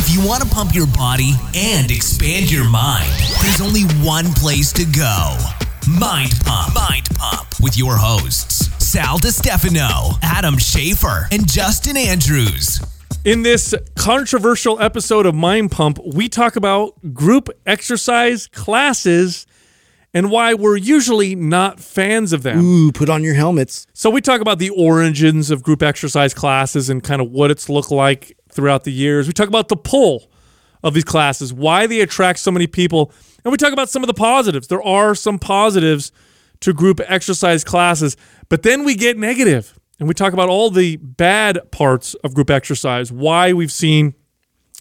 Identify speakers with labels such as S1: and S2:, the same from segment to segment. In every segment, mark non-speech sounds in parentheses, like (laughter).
S1: If you want to pump your body and expand your mind, there's only one place to go Mind Pump. Mind Pump with your hosts, Sal DiStefano, Adam Schafer, and Justin Andrews.
S2: In this controversial episode of Mind Pump, we talk about group exercise classes and why we're usually not fans of them.
S3: Ooh, put on your helmets.
S2: So we talk about the origins of group exercise classes and kind of what it's looked like throughout the years. We talk about the pull of these classes, why they attract so many people, and we talk about some of the positives. There are some positives to group exercise classes, but then we get negative and we talk about all the bad parts of group exercise, why we've seen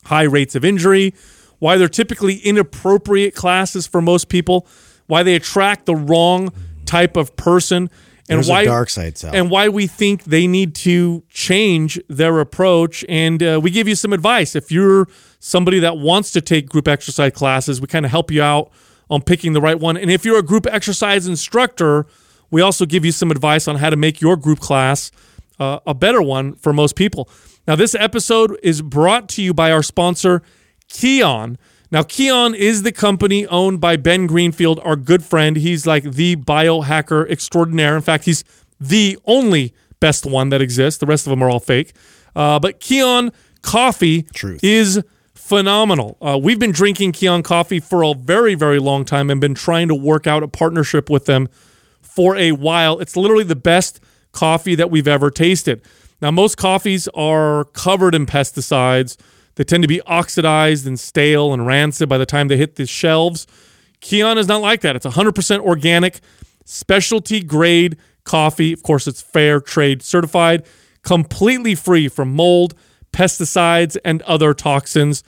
S2: high rates of injury, why they're typically inappropriate classes for most people, why they attract the wrong type of person, and
S3: There's
S2: why
S3: dark side, Sal.
S2: and why we think they need to change their approach. And uh, we give you some advice if you're somebody that wants to take group exercise classes. We kind of help you out on picking the right one. And if you're a group exercise instructor, we also give you some advice on how to make your group class uh, a better one for most people. Now, this episode is brought to you by our sponsor, Kion. Now, Kion is the company owned by Ben Greenfield, our good friend. He's like the biohacker extraordinaire. In fact, he's the only best one that exists. The rest of them are all fake. Uh, but Kion coffee
S3: Truth.
S2: is phenomenal. Uh, we've been drinking Kion coffee for a very, very long time and been trying to work out a partnership with them for a while. It's literally the best coffee that we've ever tasted. Now, most coffees are covered in pesticides. They tend to be oxidized and stale and rancid by the time they hit the shelves. Kion is not like that. It's 100% organic, specialty grade coffee. Of course, it's fair trade certified, completely free from mold, pesticides, and other toxins.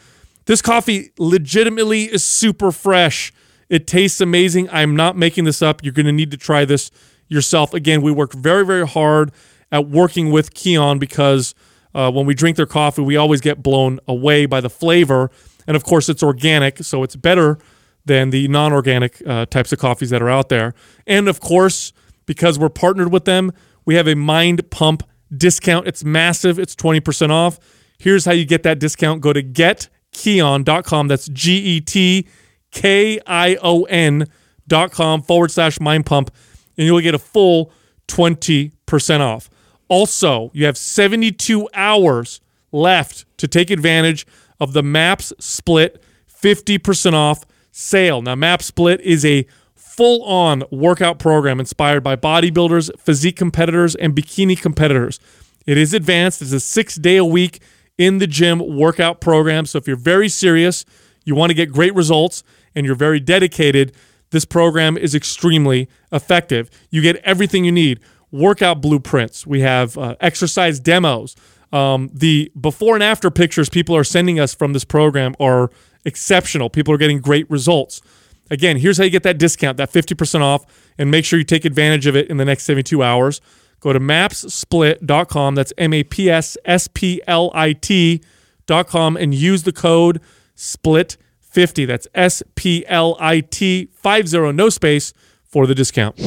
S2: This coffee legitimately is super fresh. It tastes amazing. I'm not making this up. You're going to need to try this yourself. Again, we work very, very hard at working with Kion because uh, when we drink their coffee, we always get blown away by the flavor. And of course, it's organic, so it's better than the non organic uh, types of coffees that are out there. And of course, because we're partnered with them, we have a Mind Pump discount. It's massive, it's 20% off. Here's how you get that discount go to getkion.com. That's G E T K I O N.com forward slash mind pump, and you'll get a full 20% off. Also, you have 72 hours left to take advantage of the MAPS Split 50% off sale. Now, MAPS Split is a full on workout program inspired by bodybuilders, physique competitors, and bikini competitors. It is advanced, it's a six day a week in the gym workout program. So, if you're very serious, you want to get great results, and you're very dedicated, this program is extremely effective. You get everything you need workout blueprints, we have uh, exercise demos. Um, the before and after pictures people are sending us from this program are exceptional. People are getting great results. Again, here's how you get that discount, that 50% off, and make sure you take advantage of it in the next 72 hours. Go to mapssplit.com. That's M A P S S P L I T.com and use the code SPLIT50. That's S P L I T 50, no space for the discount.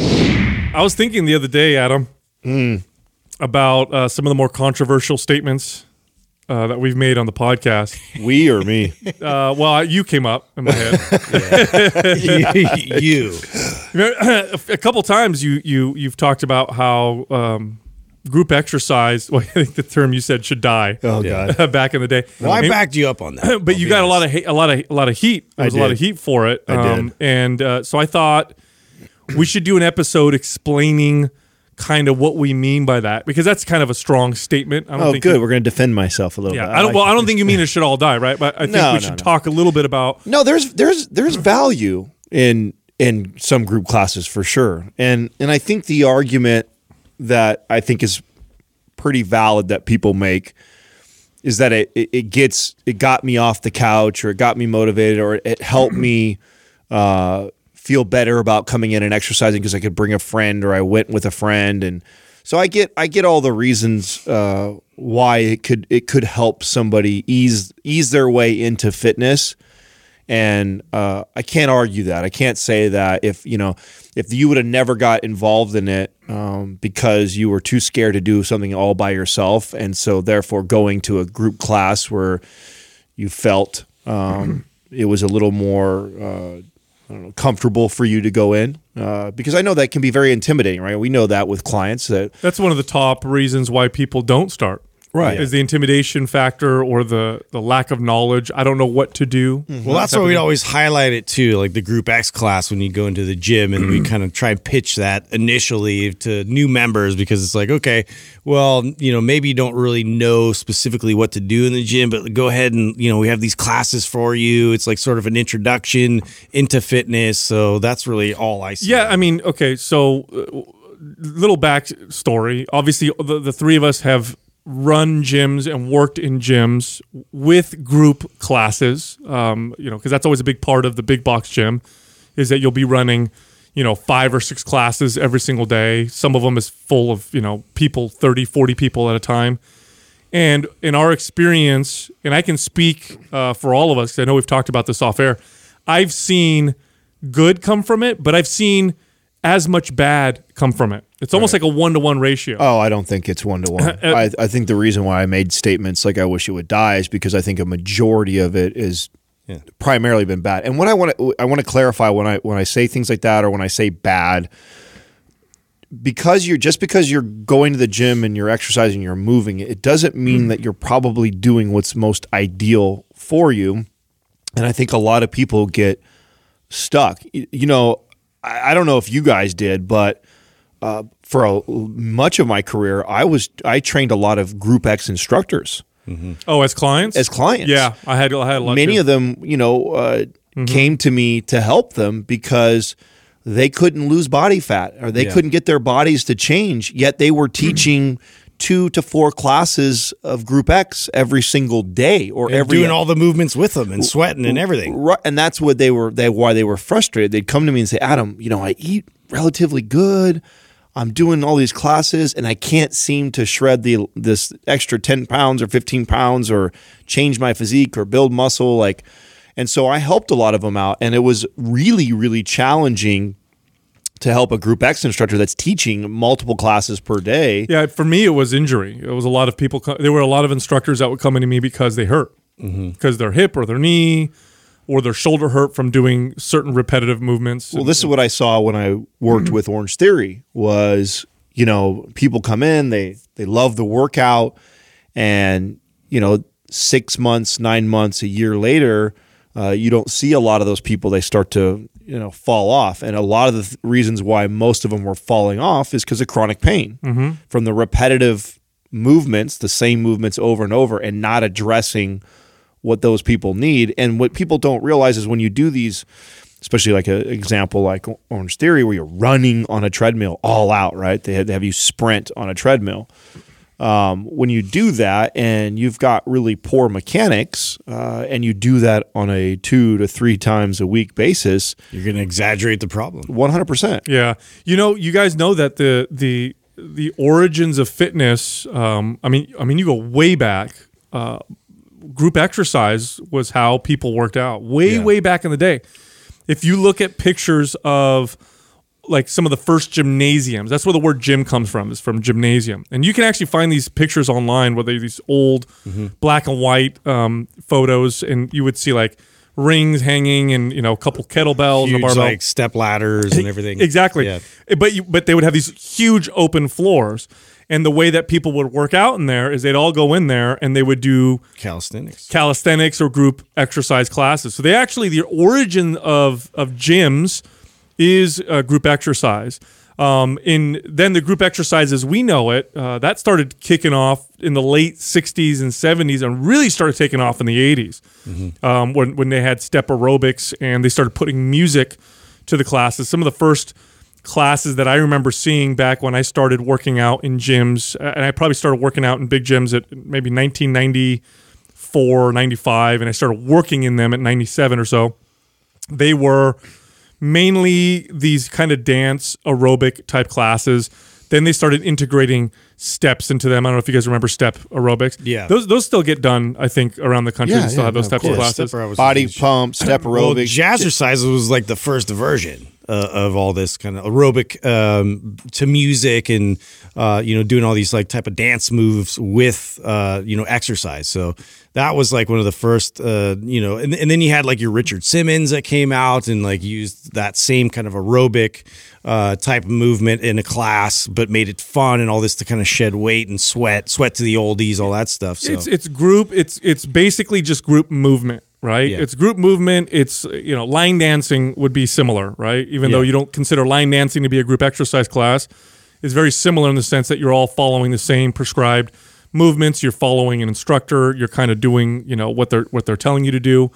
S2: I was thinking the other day, Adam, about uh, some of the more controversial statements uh, that we've made on the podcast.
S4: We or me?
S2: Uh, well, you came up in my head. (laughs)
S3: you. (clears throat)
S2: a couple times you you you've talked about how um, group exercise. (laughs) Well, I think the term you said should die.
S3: Oh, God. (laughs)
S2: back in the day.
S3: Well, I
S2: And-
S3: backed you up on that. (clears throat)
S2: but you got a lot of ha- a lot of a lot of heat. There
S3: I
S2: was a lot of heat for it. Um,
S3: I did.
S2: and uh, so I thought we should do an episode explaining kind of what we mean by that because that's kind of a strong statement. I don't
S4: Oh,
S2: think
S4: good.
S2: you-
S4: We're going to defend myself a little
S2: yeah,
S4: bit.
S2: I don't.
S4: like
S2: Well, I don't think you mean it should all die, right? But I (laughs) think
S4: No,
S2: we should
S4: no.
S2: talk a little bit about.
S4: No, there's there's there's value in in some group classes for sure, and and I think the argument that I think is pretty valid that people make is that it it, it gets it got me off the couch or it got me motivated or it helped me uh, feel better about coming in and exercising because I could bring a friend or I went with a friend. And so I get I get all the reasons uh, why it could it could help somebody ease ease their way into fitness. And uh, I can't argue that. I can't say that if you know if you would have never got involved in it um, because you were too scared to do something all by yourself, and so therefore going to a group class where you felt um, it was a little more uh, know, comfortable for you to go in? Uh, because I know that can be very intimidating, right? We know that with clients that
S2: That's one of the top reasons why people don't start.
S4: Right.
S2: Is the intimidation factor or the the lack of knowledge. I don't know what to do.
S3: Well, that's why we'd always highlight it too, like the Group X class when you go into the gym, and we kind of try and pitch that initially to new members because it's like, okay, well, you know, maybe you don't really know specifically what to do in the gym, but go ahead and you know, we have these classes for you. It's like sort of an introduction into fitness, so that's really all I see.
S2: Yeah, I mean, okay, so uh, little backstory. Obviously, the, the three of us have run gyms and worked in gyms with group classes. Um, you know, because that's always a big part of the big box gym is that you'll be running, you know, five or six classes every single day. Some of them is full of, you know, people, 30, 40 people at a time. And in our experience, and I can speak uh, for all of us, I know we've talked about this off air, I've seen good come from it, but I've seen as much bad come from it. It's almost like a one to one ratio.
S4: Oh, I don't think it's one to one. I I think the reason why I made statements like I wish it would die is because I think a majority of it is primarily been bad. And what I want to I want to clarify when I when I say things like that or when I say bad because you're just because you're going to the gym and you're exercising, you're moving, it doesn't mean hmm. that you're probably doing what's most ideal for you. And I think a lot of people get stuck. Y- You know, I I don't know if you guys did, but uh, for a, much of my career, I was I trained a lot of Group X instructors
S2: oh, as clients?
S4: as clients.
S2: Yeah, I had, I had a lot
S4: many
S2: too.
S4: of them, you know, uh,
S2: Mm-hmm.
S4: came to me to help them because they couldn't lose body fat or they
S3: Yeah.
S4: couldn't get their bodies to change. Yet they were (clears throat) teaching two to four classes of Group X every single day or
S3: And
S4: every
S3: doing all the movements with them and sweating and everything.
S4: Right, and that's what they were. They why they were frustrated. They'd come to me and say, "Adam, you know, I eat relatively good. I'm doing all these classes, and I can't seem to shred the this extra ten pounds or fifteen pounds or change my physique or build muscle." Like, and so I helped a lot of them out, and it was really, really challenging to help a Group X instructor that's teaching multiple classes per day.
S2: Yeah, for me, it was injury. It was a lot of people. There were a lot of instructors that would come into me because they hurt,
S4: Mm-hmm.
S2: because their hip or their knee or their shoulder hurt from doing certain repetitive movements.
S4: Well, this is what I saw when I worked with Orange Theory was, you know, people come in, they they love the workout and, you know, 6 months, 9 months, a year later, uh, you don't see a lot of those people they start to, you know, fall off. And a lot of the th- reasons why most of them were falling off is because of chronic pain mm-hmm. from the repetitive movements, the same movements over and over and not addressing what those people need. And what people don't realize is when you do these, especially like an example like Orange Theory, where you're running on a treadmill all out, right? They have, they have you sprint on a treadmill. Um, when you do that and you've got really poor mechanics uh, and you do that on a two to three times a week basis,
S3: You're going to exaggerate the problem.
S4: 100%.
S2: Yeah, you know, you guys know that the the the origins of fitness. Um, I mean, I mean, you go way back. Uh, group exercise was how people worked out way way back in the day. If you look at pictures of like some of the first gymnasiums, that's where the word gym comes from. Is from gymnasium, and you can actually find these pictures online where they're these old black and white um, photos, and you would see like rings hanging and you know a couple kettlebells and a
S3: Huge,
S2: barbell.
S3: like step ladders and everything. (laughs)
S2: Exactly.
S3: Yeah.
S2: But you, but they would have these huge open floors, and the way that people would work out in there is they'd all go in there and they would do
S3: Calisthenics.
S2: calisthenics or group exercise classes. So they actually the origin of of gyms is uh, group exercise. Um, in then the group exercises we know it uh, that started kicking off in the late '60s and '70s and really started taking off in the '80s um, when when they had step aerobics and they started putting music to the classes. Some of the first classes that I remember seeing back when I started working out in gyms, and I probably started working out in big gyms at maybe 1994, 95, and I started working in them at 97 or so. They were mainly these kind of dance aerobic type classes. Then they started integrating steps into them. I don't know if you guys remember step aerobics.
S3: Yeah.
S2: those those still get done. I think around the country.
S4: Yeah,
S2: they still
S4: yeah,
S2: have those
S4: of
S2: types of
S4: course.
S2: classes.
S3: Step
S4: Body pump, step
S3: Well,
S4: aerobics.
S3: jazzercise was like the first version. Uh, of all this kind of aerobic um, to music and uh, you know doing all these like type of dance moves with uh, you know exercise. So that was like one of the first uh, you know, and, and then you had like your Richard Simmons that came out and like used that same kind of aerobic uh, type of movement in a class, but made it fun and all this to kind of shed weight and sweat, sweat to the oldies, all that stuff. So
S2: It's it's group. It's it's basically just group movement, right?
S3: Yeah.
S2: It's group movement. It's you know line dancing would be similar, right? Even though you don't consider line dancing to be a group exercise class, it's very similar in the sense that you're all following the same prescribed movements. You're following an instructor. You're kind of doing you know what they're what they're telling you to do.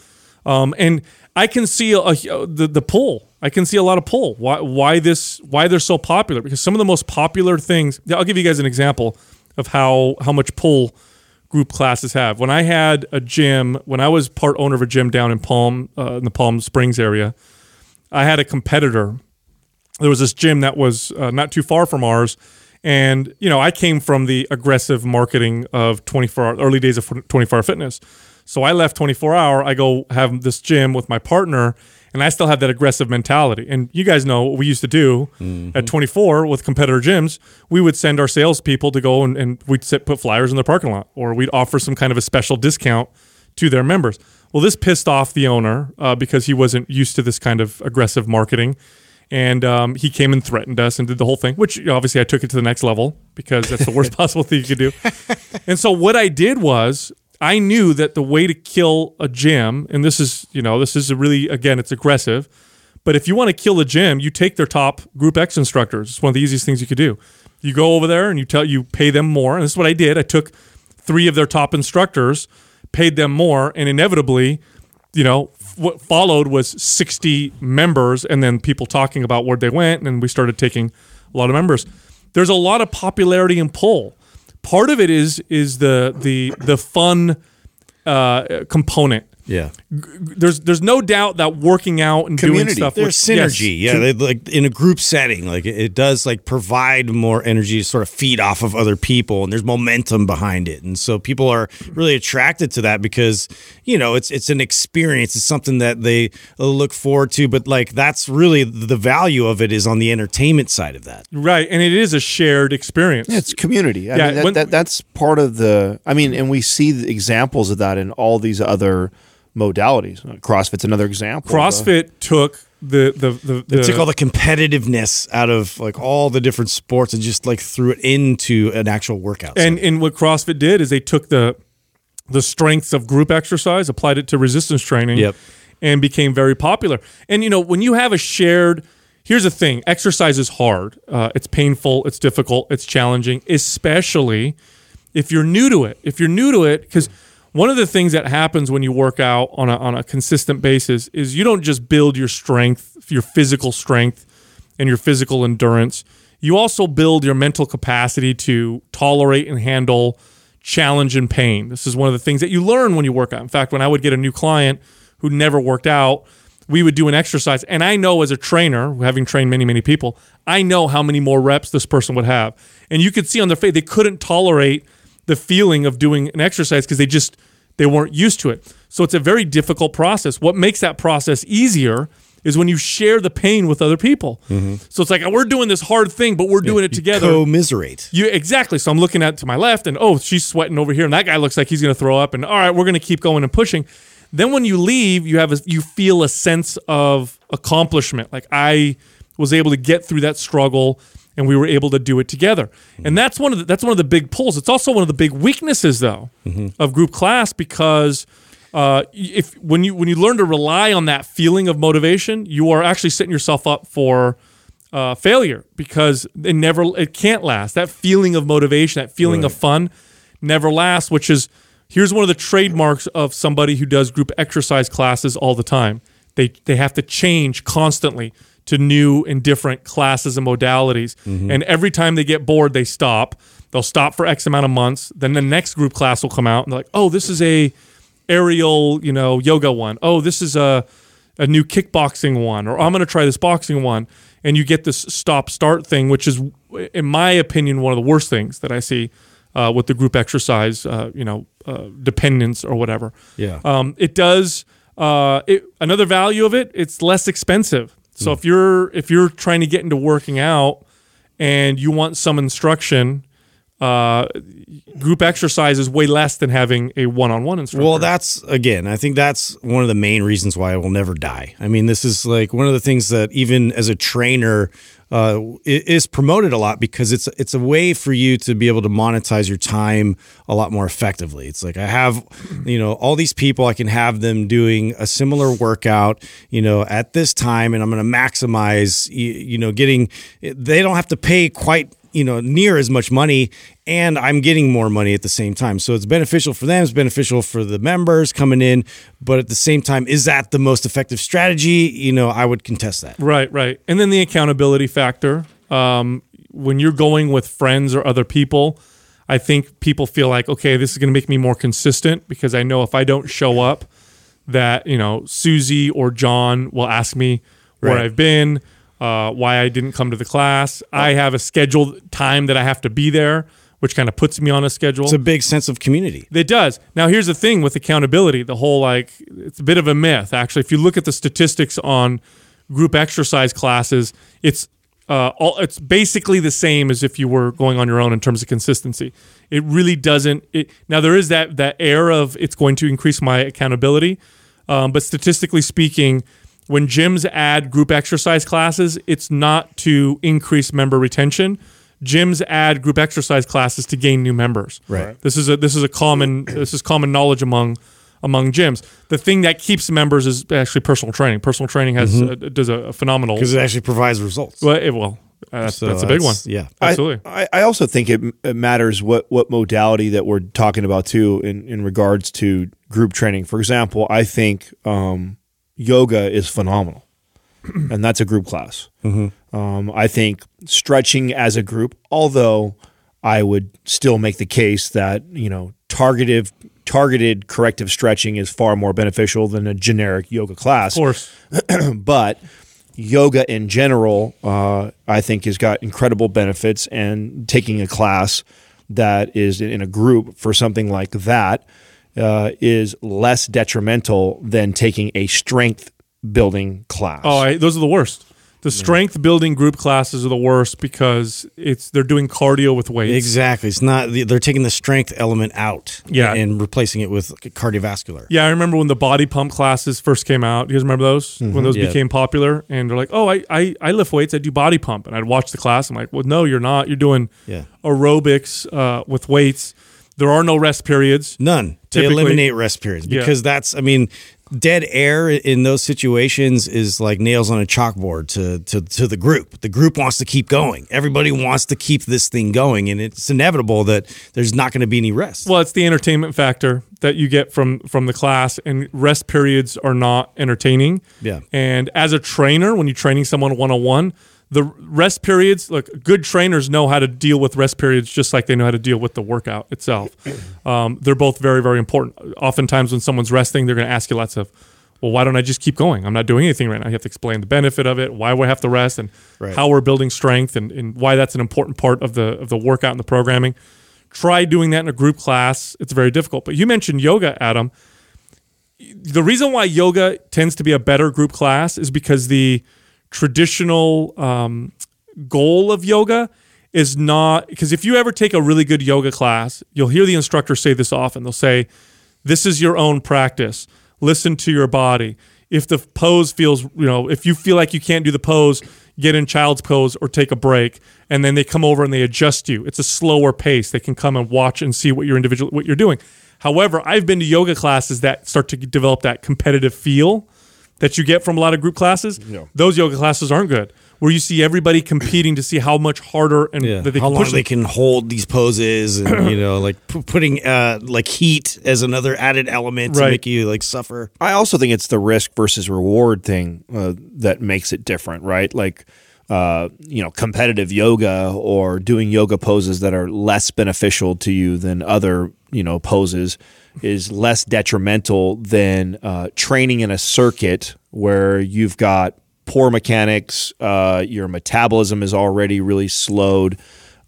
S2: Um, and I can see a, a- the the pull. I can see a lot of pull. Why why this why they're so popular? Because some of the most popular things. I'll give you guys an example of how how much pull group classes have. When I had a gym, when I was part owner of a gym down in Palm uh, in the Palm Springs area, I had a competitor. There was this gym that was uh, not too far from ours, and you know I came from the aggressive marketing of 24 hour, early days of 24 hour fitness. So I left 24 hour. I go have this gym with my partner, and I still have that aggressive mentality. And you guys know what we used to do at 24 with competitor gyms. We would send our salespeople to go and, and we'd sit, put flyers in the parking lot, or we'd offer some kind of a special discount to their members. Well, this pissed off the owner uh, because he wasn't used to this kind of aggressive marketing. And um, he came and threatened us and did the whole thing, which obviously I took it to the next level because that's the worst (laughs) possible thing you could do. And so what I did was I knew that the way to kill a gym, and this is, you know, this is really, again, it's aggressive. But if you want to kill a gym, you take their top group X instructors. It's one of the easiest things you could do. You go over there and you tell you pay them more. And this is what I did. I took three of their top instructors, paid them more, and inevitably, you know, what followed was 60 members and then people talking about where they went and we started taking a lot of members. There's a lot of popularity and pull. Part of it is is the the the fun uh, component.
S3: Yeah.
S2: There's there's no doubt that working out and doing stuff
S3: There's
S2: with- yes.
S3: synergy, yeah. they- like in a group setting, like it, it does like provide more energy to sort of feed off of other people, and there's momentum behind it, and so people are really attracted to that because you know it's it's an experience, it's something that they uh, look forward to, but like that's really the value of it is on the entertainment side of that.
S2: Right, and it is a shared experience.
S4: Yeah, it's community. I
S2: Yeah,
S4: mean, that,
S2: when-
S4: that, that's part of the. I mean, and we see the examples of that in all these other modalities. Uh, CrossFit's another example. of,
S2: CrossFit took the the the,
S3: They
S2: the
S3: took all the competitiveness out of like all the different sports and just like threw it into an actual workout.
S2: and and what CrossFit did is they took the the strengths of group exercise, applied it to resistance training,
S3: Yep.
S2: and became very popular. And you know, when you have a shared, here's the thing: exercise is hard. Uh, it's painful. It's difficult. It's challenging, especially if you're new to it. If you're new to it, because one of the things that happens when you work out on a, on a consistent basis is you don't just build your strength, your physical strength, and your physical endurance. You also build your mental capacity to tolerate and handle challenge and pain. This is one of the things that you learn when you work out. In fact, when I would get a new client who never worked out, we would do an exercise. And I know as a trainer, having trained many, many people, I know how many more reps this person would have. And you could see on their face, they couldn't tolerate the feeling of doing an exercise because they just they weren't used to it. So it's a very difficult process. What makes that process easier is when you share the pain with other people. Mm-hmm. So it's like oh, we're doing this hard thing, but we're doing it together.
S3: commiserate.
S2: You exactly. So I'm looking at to my left, and oh, she's sweating over here, and that guy looks like he's going to throw up. And all right, we're going to keep going and pushing. Then when you leave, you have a, you feel a sense of accomplishment. Like I was able to get through that struggle, and we were able to do it together. And that's one of the, that's one of the big pulls. It's also one of the big weaknesses, though, of group class because. Uh, if when you when you learn to rely on that feeling of motivation, you are actually setting yourself up for uh, failure because it never it can't last. That feeling of motivation, that feeling of fun, never lasts. Which is here's one of the trademarks of somebody who does group exercise classes all the time. They they have to change constantly to new and different classes and modalities. And every time they get bored, they stop. They'll stop for X amount of months. Then the next group class will come out and they're like, oh, this is a aerial, you know, yoga one. Oh, this is a a new kickboxing one, or I'm going to try this boxing one. And you get this stop start thing, which is, in my opinion, one of the worst things that I see uh, with the group exercise, uh, you know, uh, dependence or whatever.
S3: Yeah.
S2: Um, it does. Uh, it, another value of it, it's less expensive. So if you're if you're trying to get into working out and you want some instruction, uh, group exercise is way less than having a one-on-one instructor.
S3: Well, that's again, I think that's one of the main reasons why I will never die. I mean, this is like one of the things that even as a trainer uh, is promoted a lot because it's it's a way for you to be able to monetize your time a lot more effectively. It's like I have, you know, all these people, I can have them doing a similar workout, you know, at this time, and I'm going to maximize, you, you know, getting. They don't have to pay quite you know near as much money and i'm getting more money at the same time so it's beneficial for them it's beneficial for the members coming in but at the same time is that the most effective strategy you know i would contest that
S2: Right, right. And then the accountability factor. Um, when you're going with friends or other people, I think people feel like, okay, this is going to make me more consistent because I know if I don't show up, that you know Susie or John will ask me where
S3: Right.
S2: I've been, uh, why I didn't come to the class. I have a scheduled time that I have to be there, which kind of puts me on a schedule.
S3: it's a big sense of community
S2: It does. Now, here's the thing with accountability the whole like, it's a bit of a myth, actually. If you look at the statistics on group exercise classes, it's uh, all, it's basically the same as if you were going on your own in terms of consistency. It really doesn't. It, now there is that that air of it's going to increase my accountability, um, but statistically speaking, when gyms add group exercise classes, it's not to increase member retention. Gyms add group exercise classes to gain new members.
S3: Right.
S2: This is a this is a common this is common knowledge among among gyms. The thing that keeps members is actually personal training. Personal training has uh, does a, a phenomenal.
S3: because it actually provides results
S2: Well, it, will. uh, that's,
S3: So
S2: that's a big one.
S3: yeah.
S2: Absolutely.
S4: I, I also think it, it matters what, what modality that we're talking about too in, in regards to group training. For example, I think um, yoga is phenomenal, (clears throat) and that's a group class. Um, I think stretching as a group, although I would still make the case that you know targeted targeted corrective stretching is far more beneficial than a generic yoga class
S2: of course. (clears throat)
S4: but yoga in general, uh, I think, has got incredible benefits. And taking a class that is in a group for something like that uh, is less detrimental than taking a strength building class.
S2: Oh, I, those are the worst. The strength building group classes are the worst because it's they're doing cardio with weights.
S3: exactly it's not they're taking the strength element out
S2: Yeah.
S3: and replacing it with cardiovascular
S2: Yeah, I remember when the body pump classes first came out. You guys remember those? When those
S3: Yeah.
S2: became popular? And they're like, oh, I, I, I lift weights. I do body pump. And I'd watch the class. I'm like, well, no, you're not. You're doing
S3: Yeah.
S2: aerobics uh, with weights. There are no rest periods.
S3: None. They eliminate rest periods
S2: Yeah.
S3: because that's, I mean, dead air in those situations is like nails on a chalkboard to, to to the group. The group wants to keep going. Everybody wants to keep this thing going, and it's inevitable that there's not going to be any rest.
S2: Well, it's the entertainment factor that you get from from the class, and rest periods are not entertaining.
S3: Yeah.
S2: And as a trainer, when you're training someone one on one, the rest periods, look, good trainers know how to deal with rest periods just like they know how to deal with the workout itself. (clears throat) Um, they're both very, very important. Oftentimes, when someone's resting, they're going to ask you lots of, well, why don't I just keep going? I'm not doing anything right now. You have to explain the benefit of it, why we have to rest, and
S3: Right.
S2: how we're building strength, and, and why that's an important part of the of the workout and the programming. Try doing that in a group class. It's very difficult. But you mentioned yoga, Adam. The reason why yoga tends to be a better group class is because the traditional um, goal of yoga is not because if you ever take a really good yoga class, you'll hear the instructor say this often. They'll say, "This is your own practice. Listen to your body. If the pose feels, you know, if you feel like you can't do the pose, get in child's pose or take a break." And then they come over and they adjust you. It's a slower pace. They can come and watch and see what your individual what you're doing. However, I've been to yoga classes that start to develop that competitive feel that you get from a lot of group classes. Those yoga classes aren't good. Where you see everybody competing to see how much harder and
S3: Yeah.
S2: that they
S3: How
S2: can
S3: long
S2: push
S3: they can hold these poses, and (clears throat) you know, like p- putting uh, like heat as another added element to make you like suffer.
S4: I also think it's the risk versus reward thing uh, that makes it different, right? Like, uh, you know, competitive yoga or doing yoga poses that are less beneficial to you than other, you know, poses is less detrimental than uh, training in a circuit where you've got poor mechanics, uh, your metabolism is already really slowed.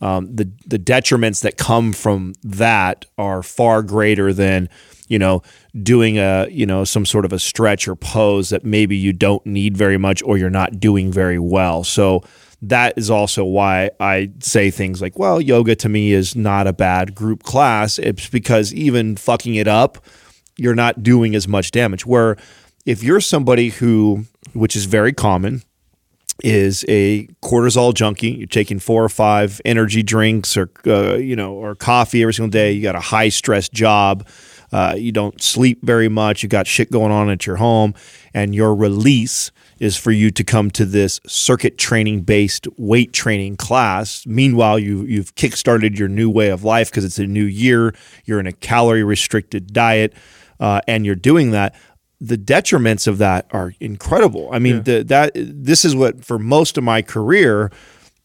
S4: Um, the the detriments that come from that are far greater than you know, doing a, you know, some sort of a stretch or pose that maybe you don't need very much or you're not doing very well. So that is also why I say things like, well, yoga to me is not a bad group class. It's because even fucking it up, you're not doing as much damage. Where if you're somebody who, which is very common, is a cortisol junkie. You're taking four or five energy drinks or uh, you know or coffee every single day. You got a high stress job. Uh, you don't sleep very much. You got shit going on at your home, and your release is for you to come to this circuit training based weight training class. Meanwhile, you you've kickstarted your new way of life because it's a new year. You're in a calorie restricted diet, uh, and you're doing that the detriments of that are incredible. I mean, yeah. the, that this is what for most of my career,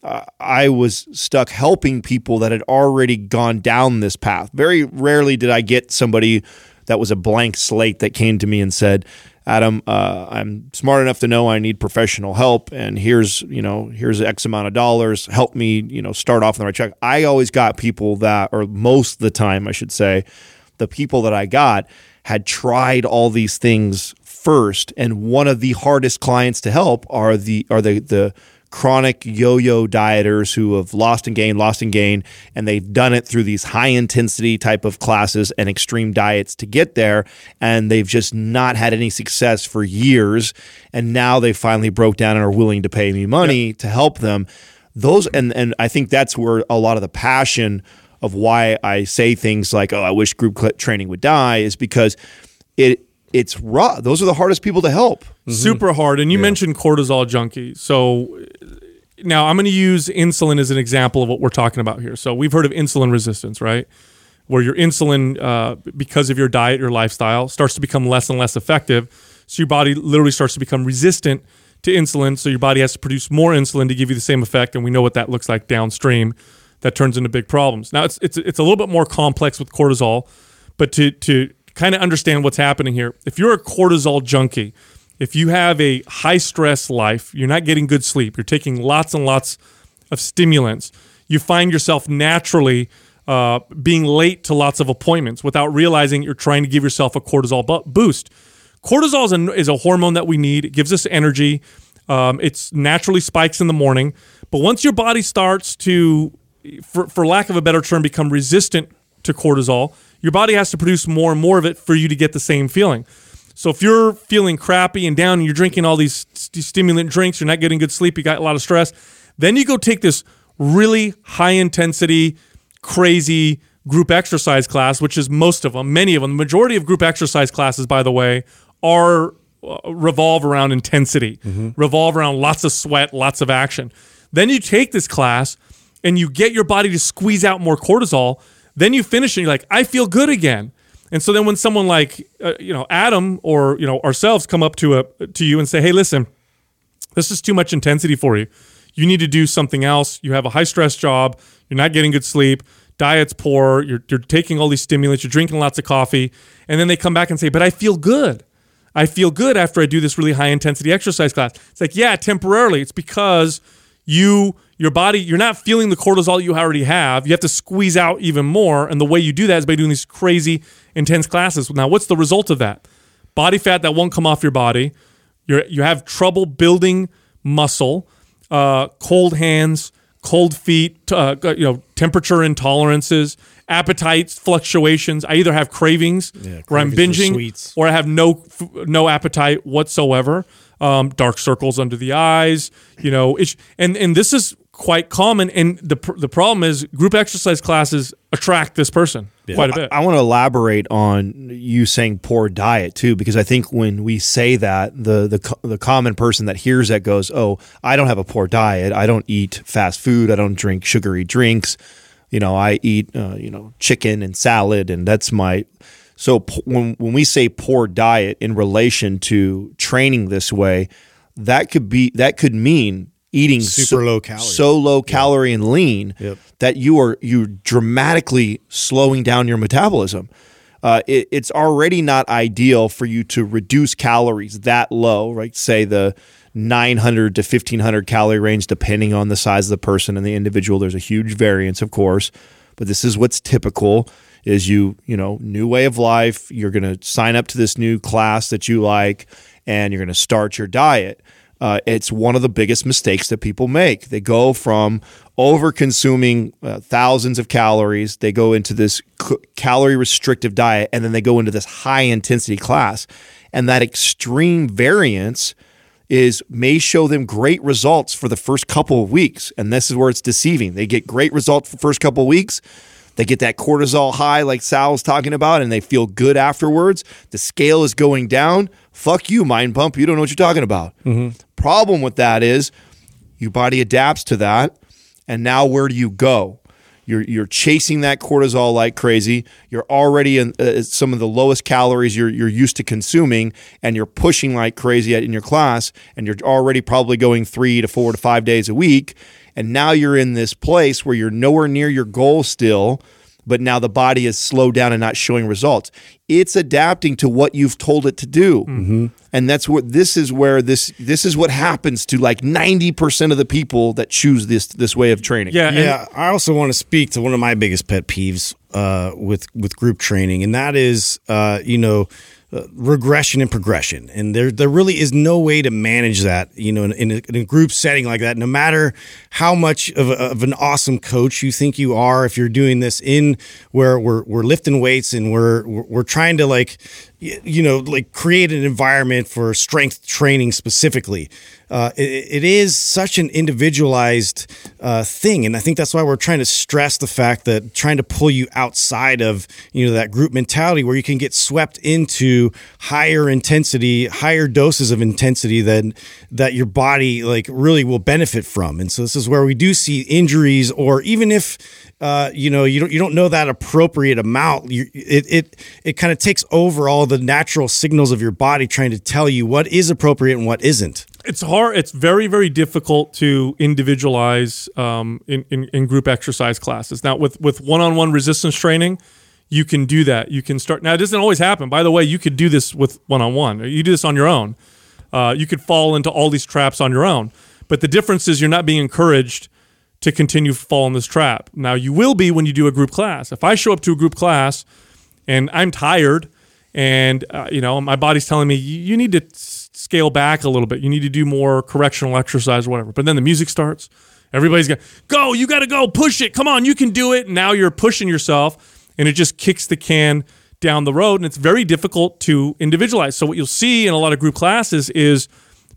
S4: uh, I was stuck helping people that had already gone down this path. Very rarely did I get somebody that was a blank slate that came to me and said, "Adam, uh, I'm smart enough to know I need professional help, and here's you know here's X amount of dollars. Help me, you know, start off on the right track." I always got people that, or most of the time, I should say, the people that I got had tried all these things first and one of the hardest clients to help are the are the the chronic yo-yo dieters who have lost and gained lost and gained and they've done it through these high intensity type of classes and extreme diets to get there and they've just not had any success for years and now they finally broke down and are willing to pay me money yep. to help them those and and I think that's where a lot of the passion of why I say things like, "Oh, I wish group training would die," is because it it's raw. Those are the hardest people to help.
S2: Mm-hmm. Super hard. And you yeah. mentioned cortisol junkie. So now I'm going to use insulin as an example of what we're talking about here. So we've heard of insulin resistance, right? Where your insulin, uh, because of your diet, your lifestyle, starts to become less and less effective. So your body literally starts to become resistant to insulin. So your body has to produce more insulin to give you the same effect. And we know what that looks like downstream that turns into big problems. Now it's it's it's a little bit more complex with cortisol, but to to kind of understand what's happening here, if you're a cortisol junkie, if you have a high stress life, you're not getting good sleep, you're taking lots and lots of stimulants, you find yourself naturally uh, being late to lots of appointments without realizing you're trying to give yourself a cortisol bu- boost. Cortisol is a, is a hormone that we need. It gives us energy. Um, it's naturally spikes in the morning, but once your body starts to for, for lack of a better term, become resistant to cortisol, your body has to produce more and more of it for you to get the same feeling. So if you're feeling crappy and down and you're drinking all these st- stimulant drinks, you're not getting good sleep, you got a lot of stress, then you go take this really high intensity, crazy group exercise class, which is most of them, many of them. The majority of group exercise classes, by the way, are uh, revolve around intensity, mm-hmm. revolve around lots of sweat, lots of action. Then you take this class and you get your body to squeeze out more cortisol, then you finish and you're like, I feel good again. And so then when someone like uh, you know Adam or you know ourselves come up to a to you and say, "Hey, listen, this is too much intensity for you. You need to do something else. You have a high stress job. You're not getting good sleep. Diet's poor. You're you're taking all these stimulants. You're drinking lots of coffee." And then they come back and say, "But I feel good. I feel good after I do this really high intensity exercise class." It's like, "Yeah, temporarily. It's because you your body you're not feeling the cortisol you already have. You have to squeeze out even more. And the way you do that is by doing these crazy intense classes. Now what's the result of that? Body fat that won't come off your body. You you have trouble building muscle uh, cold hands cold feet uh, you know temperature intolerances appetite fluctuations. I either have cravings yeah, where i'm binging or i have no no appetite whatsoever. Um, dark circles under the eyes, you know, and and this is quite common. And the the problem is group exercise classes attract this person yeah. quite a bit.
S4: I, I want to elaborate on you saying poor diet too, because I think when we say that, the the the common person that hears that goes, "Oh, I don't have a poor diet. I don't eat fast food. I don't drink sugary drinks. You know, I eat uh, you know chicken and salad, and that's my." So when when we say poor diet in relation to training this way, that could be that could mean eating
S3: super so, low calorie,
S4: so low calorie and lean yep. that you are you dramatically slowing down your metabolism. Uh, it, it's already not ideal for you to reduce calories that low, right? Say the 900 to 1500 calorie range, depending on the size of the person and the individual. There's a huge variance, of course, but this is what's typical is you you know new way of life you're going to sign up to this new class that you like and you're going to start your diet uh, it's one of the biggest mistakes that people make. They go from over consuming uh, thousands of calories they go into this c- calorie restrictive diet and then they go into this high intensity class. And that extreme variance is may show them great results for the first couple of weeks. And this is where it's deceiving. They get great results for the first couple of weeks. They get that cortisol high like sal was talking about and they feel good afterwards. The scale is going down. Fuck you mind pump. You don't know what you're talking about problem with that is your body adapts to that and now where do you go you're, you're chasing that cortisol like crazy. You're already in uh, some of the lowest calories you're, you're used to consuming, and you're pushing like crazy in your class, and you're already probably going three to four to five days a week. And now you're in this place where you're nowhere near your goal still, but now the body is slowed down and not showing results. It's adapting to what you've told it to do. And that's what this is where this this is what happens to like 90% of the people that choose this this way of training.
S2: Yeah, and-
S3: Yeah, I also want to speak to one of my biggest pet peeves uh, with with group training, and that is, uh, you know, uh, regression and progression. And there there really is no way to manage that, you know, in, in, a, in a group setting like that. No matter how much of, a, of an awesome coach you think you are, if you're doing this in where we're we're lifting weights and we're we're, trying to like you know like create an environment for strength training specifically. Uh, it, it is such an individualized uh, thing and i think that's why we're trying to stress the fact that trying to pull you outside of you know that group mentality where you can get swept into higher intensity higher doses of intensity than that your body like really will benefit from. And so this is where we do see injuries or even if uh, you know you don't you don't know that appropriate amount. You, it it it kind of takes over all the natural signals of your body trying to tell you what is appropriate and what isn't.
S2: It's hard it's very very difficult to individualize um, in, in, in group exercise classes. Now with with one-on-one resistance training you can do that. You can start now it doesn't always happen. By the way you could do this with one-on-one. You do this on your own. Uh, you could fall into all these traps on your own. But the difference is you're not being encouraged to continue fall in this trap. Now you will be when you do a group class. If i show up to a group class and i'm tired and uh, you know my body's telling me you, need to scale back a little bit. You need to do more correctional exercise or whatever. But then the music starts. Everybody's going go you got to go push it. Come on you can do it. Now you're pushing yourself and it just kicks the can down the road and it's very difficult to individualize. So what you'll see in a lot of group classes is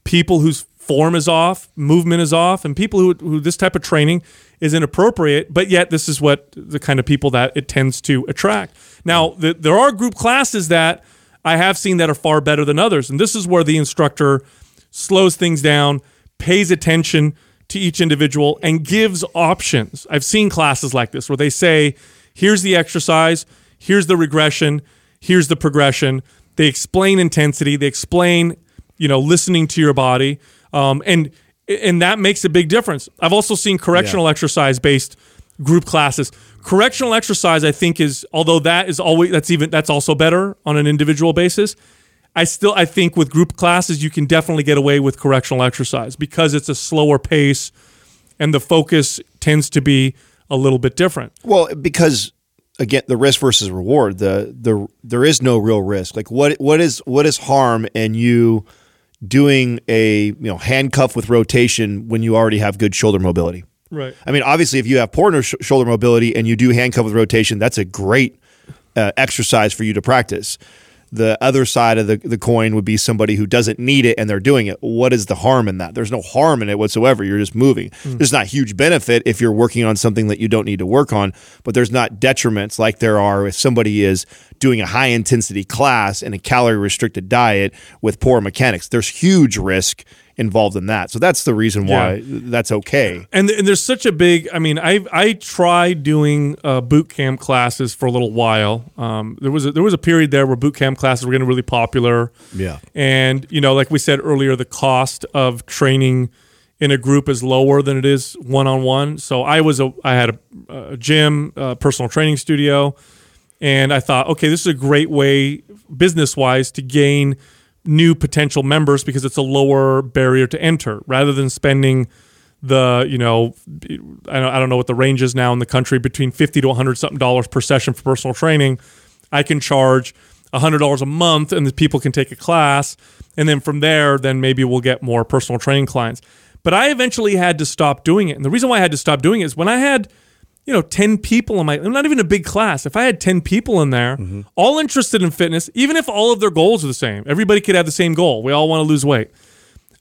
S2: people whose form is off, movement is off, and people who, who this type of training is inappropriate, but yet this is what the kind of people that it tends to attract. Now, the, there are group classes that I have seen that are far better than others, and this is where the instructor slows things down, pays attention to each individual, and gives options. I've seen classes like this where they say, here's the exercise, here's the regression, here's the progression. They explain intensity, they explain you know listening to your body um, and and that makes a big difference. I've also seen correctional exercise based group classes. Correctional exercise i think is although that is always that's even that's also better on an individual basis i still i think with group classes you can definitely get away with correctional exercise because it's a slower pace and the focus tends to be a little bit different.
S4: Well, because again, the risk versus reward, the the there is no real risk. Like what what is what is harm and you doing a you know handcuff with rotation when you already have good shoulder mobility?
S2: right
S4: I mean, obviously, if you have poor sh- shoulder mobility and you do handcuff with rotation, that's a great uh, exercise for you to practice. The other side of the, the coin would be somebody who doesn't need it and they're doing it. What is the harm in that? There's no harm in it whatsoever. You're just moving. Hmm. There's not huge benefit if you're working on something that you don't need to work on, but there's not detriments like there are if somebody is doing a high intensity class and a calorie restricted diet with poor mechanics. There's huge risk involved in that. So that's the reason why
S2: Yeah.
S4: that's okay.
S2: and, and there's such a big i mean i i tried doing uh, boot camp classes for a little while um, there was a, there was a period there where boot camp classes were getting really popular
S3: Yeah.
S2: and you know like we said earlier the cost of training in a group is lower than it is one-on-one so i was a i had a, a gym a personal training studio and i thought okay this is a great way business wise to gain new potential members because it's a lower barrier to enter. Rather than spending the you know I don't, know what the range is now in the country between 50 to 100 something dollars per session for personal training i can charge $100 a month and the people can take a class. And then from there then maybe we'll get more personal training clients. But i eventually had to stop doing it. And the reason why i had to stop doing it is when i had you know 10 people in my not even a big class if i had 10 people in there mm-hmm. all interested in fitness even if all of their goals are the same everybody could have the same goal we all want to lose weight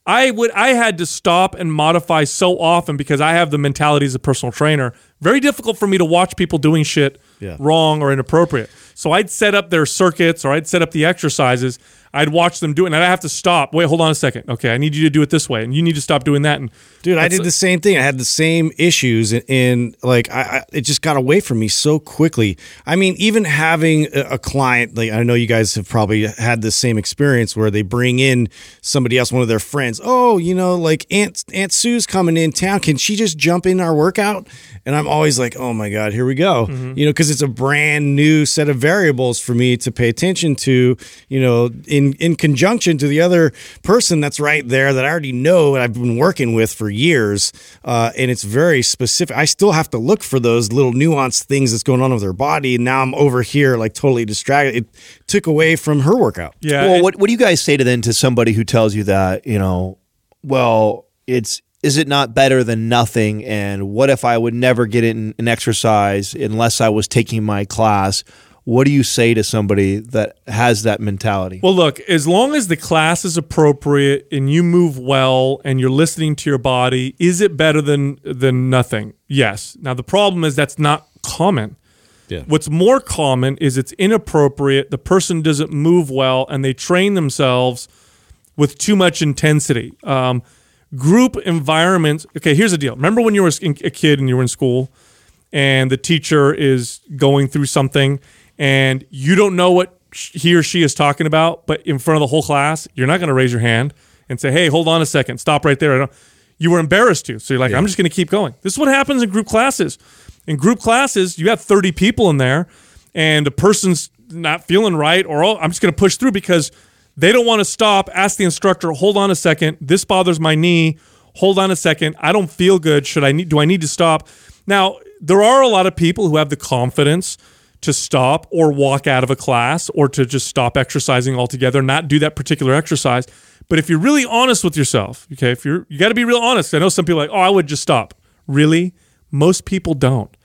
S2: I would I had to stop and modify so often because I have the mentality as a personal trainer. Very difficult for me to watch people doing shit
S3: Yeah.
S2: wrong or inappropriate. So I'd set up their circuits or I'd set up the exercises. I'd watch them do it and I'd have to stop. Wait, hold on a second. Okay, I need you to do it this way and you need to stop doing that and
S3: Dude, I did the same thing. I had the same issues, and, and like I, I, it just got away from me so quickly. I mean, even having a, a client, like I know you guys have probably had the same experience where they bring in somebody else, one of their friends. Oh, you know, like Aunt Aunt Sue's coming in town. Can she just jump in our workout? And I'm always like, oh my god, here we go. Mm-hmm. You know, because it's a brand new set of variables for me to pay attention to. You know, in in conjunction to the other person that's right there that I already know and I've been working with for years, uh, and it's very specific. I still have to look for those little nuanced things that's going on with their body. And now I'm over here like totally distracted. It took away from her workout.
S2: yeah.
S4: well,
S2: and-
S4: what what do you guys say to then to somebody who tells you that you know, well, it's is it not better than nothing? And what if I would never get in an exercise unless I was taking my class? What do you say to somebody that has that mentality?
S2: Well, look, as long as the class is appropriate and you move well and you're listening to your body, is it better than than nothing? Yes. Now the problem is that's not common.
S3: Yeah.
S2: What's more common is it's inappropriate, the person doesn't move well and they train themselves with too much intensity. Um, group environments. Okay, here's the deal. Remember when you were a kid and you were in school and the teacher is going through something and you don't know what he or she is talking about, but in front of the whole class, you're not going to raise your hand and say, "Hey, hold on a second, stop right there." You were embarrassed to, so you're like, "I'm just going to keep going." This is what happens in group classes. In group classes, you have 30 people in there, and a person's not feeling right, or oh, I'm just going to push through because they don't want to stop. Ask the instructor, "Hold on a second, this bothers my knee." Hold on a second, I don't feel good. Should I need? Do I need to stop? Now, there are a lot of people who have the confidence to stop or walk out of a class or to just stop exercising altogether, not do that particular exercise. But if you're really honest with yourself, okay, if you're you got to be real honest. I know some people like, "Oh, I would just stop." Really? Most people don't.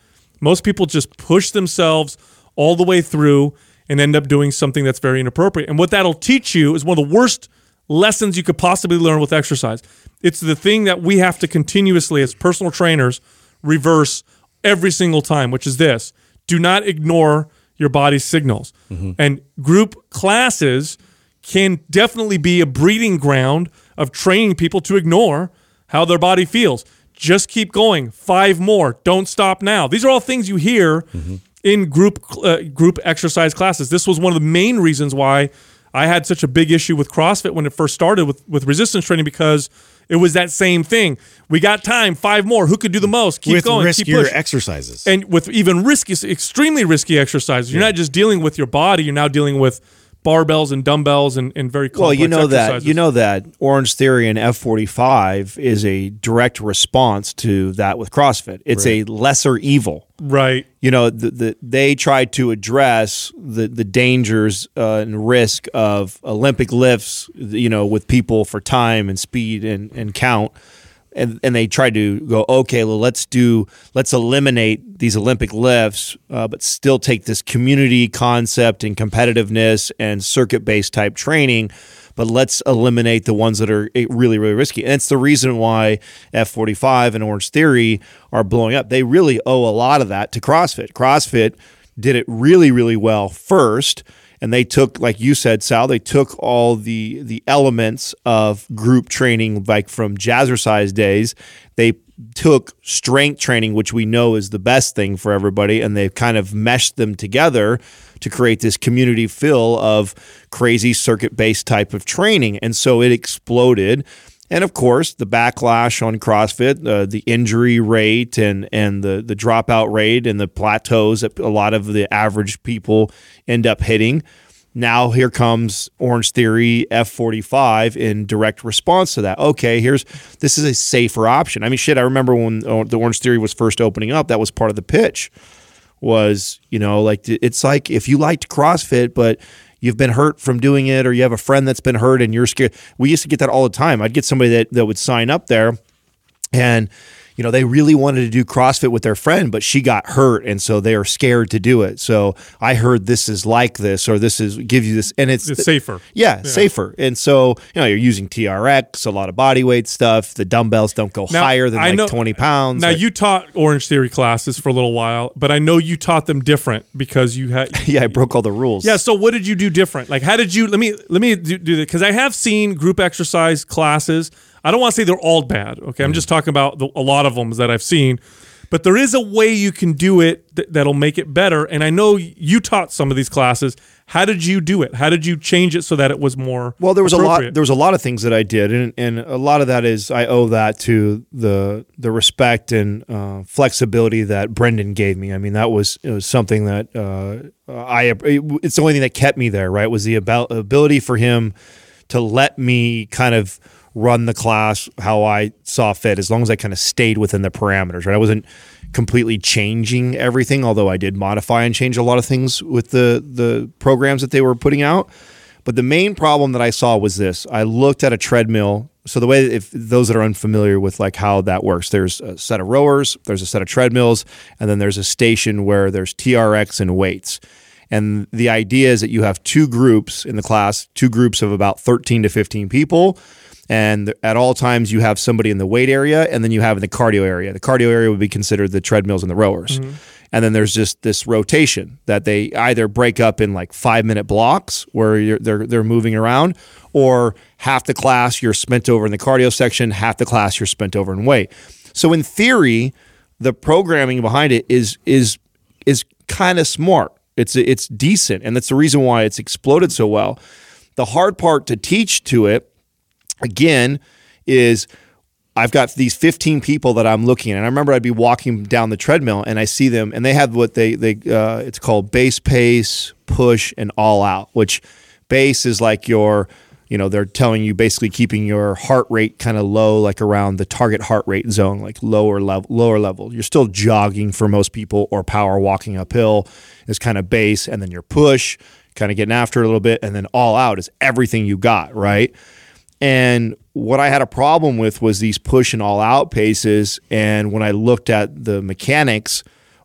S2: Most people just push themselves all the way through and end up doing something that's very inappropriate. And what that'll teach you is one of the worst lessons you could possibly learn with exercise. It's the thing that we have to continuously, as personal trainers, reverse every single time, which is this do not ignore your body's signals. And group classes can definitely be a breeding ground of training people to ignore how their body feels. Just keep going. Five more. Don't stop now. These are all things you hear in group uh, group exercise classes. This was one of the main reasons why I had such a big issue with CrossFit when it first started with with resistance training because it was that same thing. We got time. Five more. Who could do the most? Keep
S3: with
S2: going. keep
S3: riskier
S2: pushing
S3: exercises.
S2: and with even risky, extremely risky exercises. You're not just dealing with your body; you're now dealing with barbells and dumbbells and, and very complex
S4: Well, you know that you know that Orange Theory and F45 is a direct response to that with CrossFit. It's a lesser evil.
S2: right?
S4: You know, the, the, they tried to address the the dangers uh, and risk of Olympic lifts. You know, with people for time and speed and, and count. And, and they tried to go okay well let's do let's eliminate these olympic lifts uh, but still take this community concept and competitiveness and circuit based type training but let's eliminate the ones that are eh, really really risky. And it's the reason why f45 and orange theory are blowing up. They really owe a lot of that to crossfit. Crossfit did it really really well first and they took like you said sal they took all the the elements of group training like from jazzercise days they took strength training which we know is the best thing for everybody and they've kind of meshed them together to create this community feel of crazy circuit based type of training. And so it exploded and of course, the backlash on CrossFit, uh, the injury rate and and the the dropout rate and the plateaus that a lot of the average people end up hitting. now here comes Orange Theory F45 in direct response to that. Okay, here's this is a safer option. I mean, shit, I remember when uh, the Orange Theory was first opening up, that was part of the pitch. Was you know like it's like if you liked CrossFit, but you've been hurt from doing it, or you have a friend that's been hurt and you're scared. We used to get that all the time. I'd get somebody that that would sign up there, and you know, they really wanted to do CrossFit with their friend, but she got hurt, and so they are scared to do it. So I heard this is like this, or this is give you this, and it's,
S2: It's safer.
S4: Yeah,
S2: Yeah.
S4: safer. And so you know, you're using TRX, a lot of body weight stuff. The dumbbells don't go
S2: Now,
S4: higher than
S2: I
S4: like
S2: know-
S4: 20 pounds.
S2: Now
S4: Like-
S2: you taught Orange Theory classes for a little while, but I know you taught them different because you had (laughs)
S4: yeah, I broke all the rules.
S2: Yeah. So what did you do different? Like, how did you? Let me let me do, do that because I have seen group exercise classes. I don't want to say they're all bad. Okay, I'm just talking about the, a lot of them that I've seen. But there is a way you can do it th- that'll make it better. And I know you taught some of these classes. How did you do it? How did you change it so that it was more?
S4: Well, there was a lot. There was a lot of things that I did, and and a lot of that is I owe that to the the respect and uh, flexibility that Brendan gave me. I mean, that was it was something that uh, I. It's the only thing that kept me there. Right, was the about ability for him to let me kind of run the class how I saw fit, as long as I kind of stayed within the parameters. Right, I wasn't completely changing everything, although I did modify and change a lot of things with the the programs that they were putting out. But the main problem that I saw was this: I looked at a treadmill. So the way, if those that are unfamiliar with like how that works, there's a set of rowers, there's a set of treadmills, and then there's a station where there's TRX and weights. And the idea is that you have two groups in the class, two groups of about 13 to 15 people. And at all times, you have somebody in the weight area, and then you have in the cardio area. The cardio area would be considered the treadmills and the rowers. Mm-hmm. And then there's just this rotation that they either break up in like five minute blocks where you're, they're they're moving around, or half the class you're spent over in the cardio section, half the class you're spent over in weight. So in theory, the programming behind it is is is kind of smart. It's it's decent, and that's the reason why it's exploded so well. The hard part to teach to it again is I've got these 15 people that I'm looking at. And I remember I'd be walking down the treadmill and I see them and they have what they they uh, it's called base pace, push and all out, which base is like your you know, they're telling you basically keeping your heart rate kind of low, like around the target heart rate zone, like lower level, lower level. You're still jogging for most people, or power walking uphill is kind of base, and then your push, kind of getting after a little bit, and then all out is everything you got, right? And what I had a problem with was these push and all out paces. And when I looked at the mechanics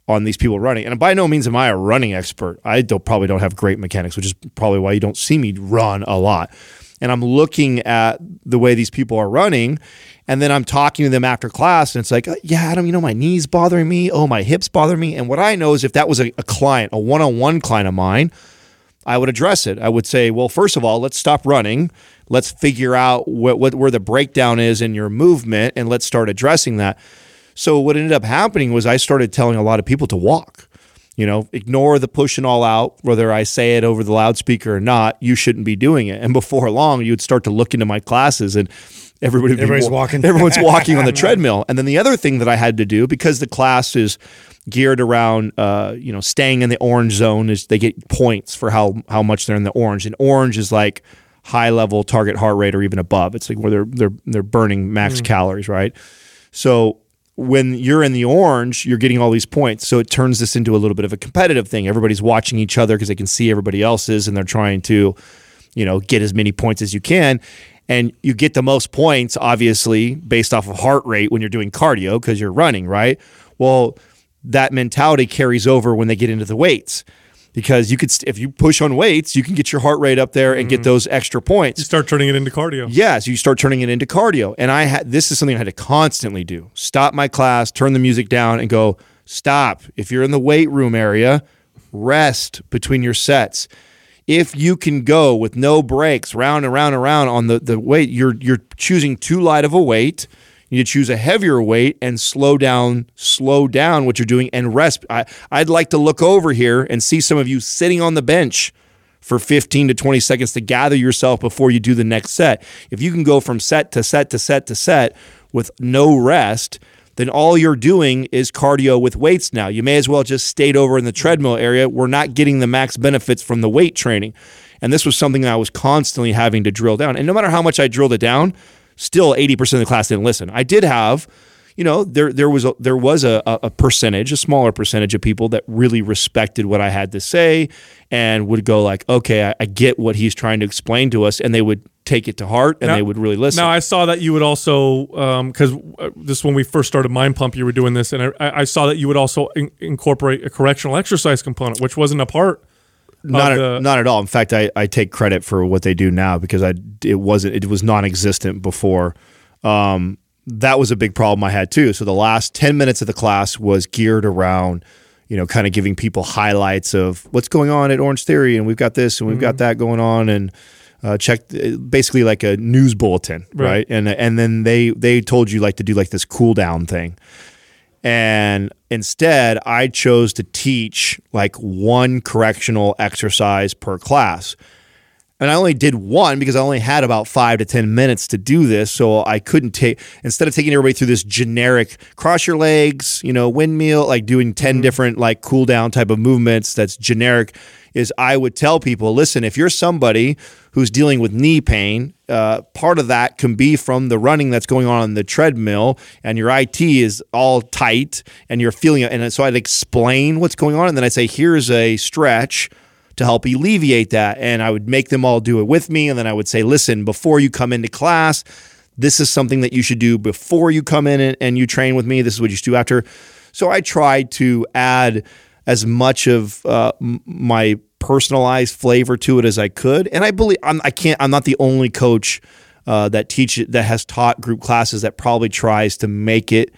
S4: on these people running, and by no means am I a running expert. I don't, probably don't have great mechanics, which is probably why you don't see me run a lot. And I'm looking at the way these people are running, and then I'm talking to them after class, and it's like, uh, yeah, Adam, you know, my knees bothering me. Oh, my hips bother me. And what I know is if that was a, a client, a one on one client of mine, I would address it. I would say, well, first of all, let's stop running. Let's figure out what, what where the breakdown is in your movement, and let's start addressing that. So what ended up happening was I started telling a lot of people to walk. You know, ignore the push and all out, whether I say it over the loudspeaker or not. You shouldn't be doing it. And before long, you would start to look into my classes and. Everybody
S3: Everybody's
S4: wa-
S3: walking.
S4: Everyone's (laughs) walking on the treadmill. And then the other thing that I had to do because the class is geared around, uh, you know, staying in the orange zone is they get points for how how much they're in the orange. And orange is like high level target heart rate or even above. It's like where they're they're they're burning max mm. calories, right? So when you're in the orange, you're getting all these points. So it turns this into a little bit of a competitive thing. Everybody's watching each other because they can see everybody else's and they're trying to, you know, get as many points as you can. And you get the most points, obviously, based off of heart rate when you're doing cardio because you're running, right? Well, that mentality carries over when they get into the weights because you could, st- if you push on weights, you can get your heart rate up there and get mm-hmm. those extra points.
S2: You start turning it into cardio.
S4: Yeah, so you start turning it into cardio. And I had this is something I had to constantly do. Stop my class, turn the music down, and go, stop. If you're in the weight room area, rest between your sets. If you can go with no breaks, round and round and round on the, the weight, you're you're choosing too light of a weight. You need to choose a heavier weight and slow down, slow down what you're doing and rest. I, I'd like to look over here and see some of you sitting on the bench for 15 to 20 seconds to gather yourself before you do the next set. If you can go from set to set to set to set with no rest, then all you're doing is cardio with weights now. You may as well just stayed over in the treadmill area. We're not getting the max benefits from the weight training. And this was something I was constantly having to drill down. And no matter how much I drilled it down, still 80% of the class didn't listen. I did have, you know, there there was a, there was a, a percentage, a smaller percentage of people that really respected what I had to say and would go like, okay, I, I get what he's trying to explain to us, and they would take it to heart and
S2: Now-
S4: they would really listen.
S2: Now I saw that you would also because uh, this when we first started Mind Pump, you were doing this, and I, I saw that you would also in, incorporate a correctional exercise component, which wasn't a part.
S4: Not at,
S2: the-
S4: not at all. In fact, I, I take credit for what they do now because I it wasn't it was non-existent before. Um, that was a big problem I had too. So the last ten minutes of the class was geared around, you know, kind of giving people highlights of what's going on at Orange Theory, and we've got this and we've got that going on, and uh, check basically like a news bulletin, right?
S2: Right.
S4: And and then they they told you like to do like this cool down thing. And instead, I chose to teach like one correctional exercise per class. And I only did one because I only had about five to 10 minutes to do this. So I couldn't take, instead of taking everybody through this generic cross your legs, you know, windmill, like doing 10 mm-hmm. different like cool down type of movements that's generic, is I would tell people listen, if you're somebody who's dealing with knee pain, uh, part of that can be from the running that's going on on the treadmill and your IT is all tight and you're feeling it. And so I'd explain what's going on. And then I'd say, here's a stretch to help alleviate that. And I would make them all do it with me. And then I would say, listen, before you come into class, this is something that you should do before you come in and, and you train with me. This is what you should do after. So I tried to add as much of uh, my personalized flavor to it as I could. And I believe I'm, I can't. I'm not the only coach uh, that teach that has taught group classes that probably tries to make it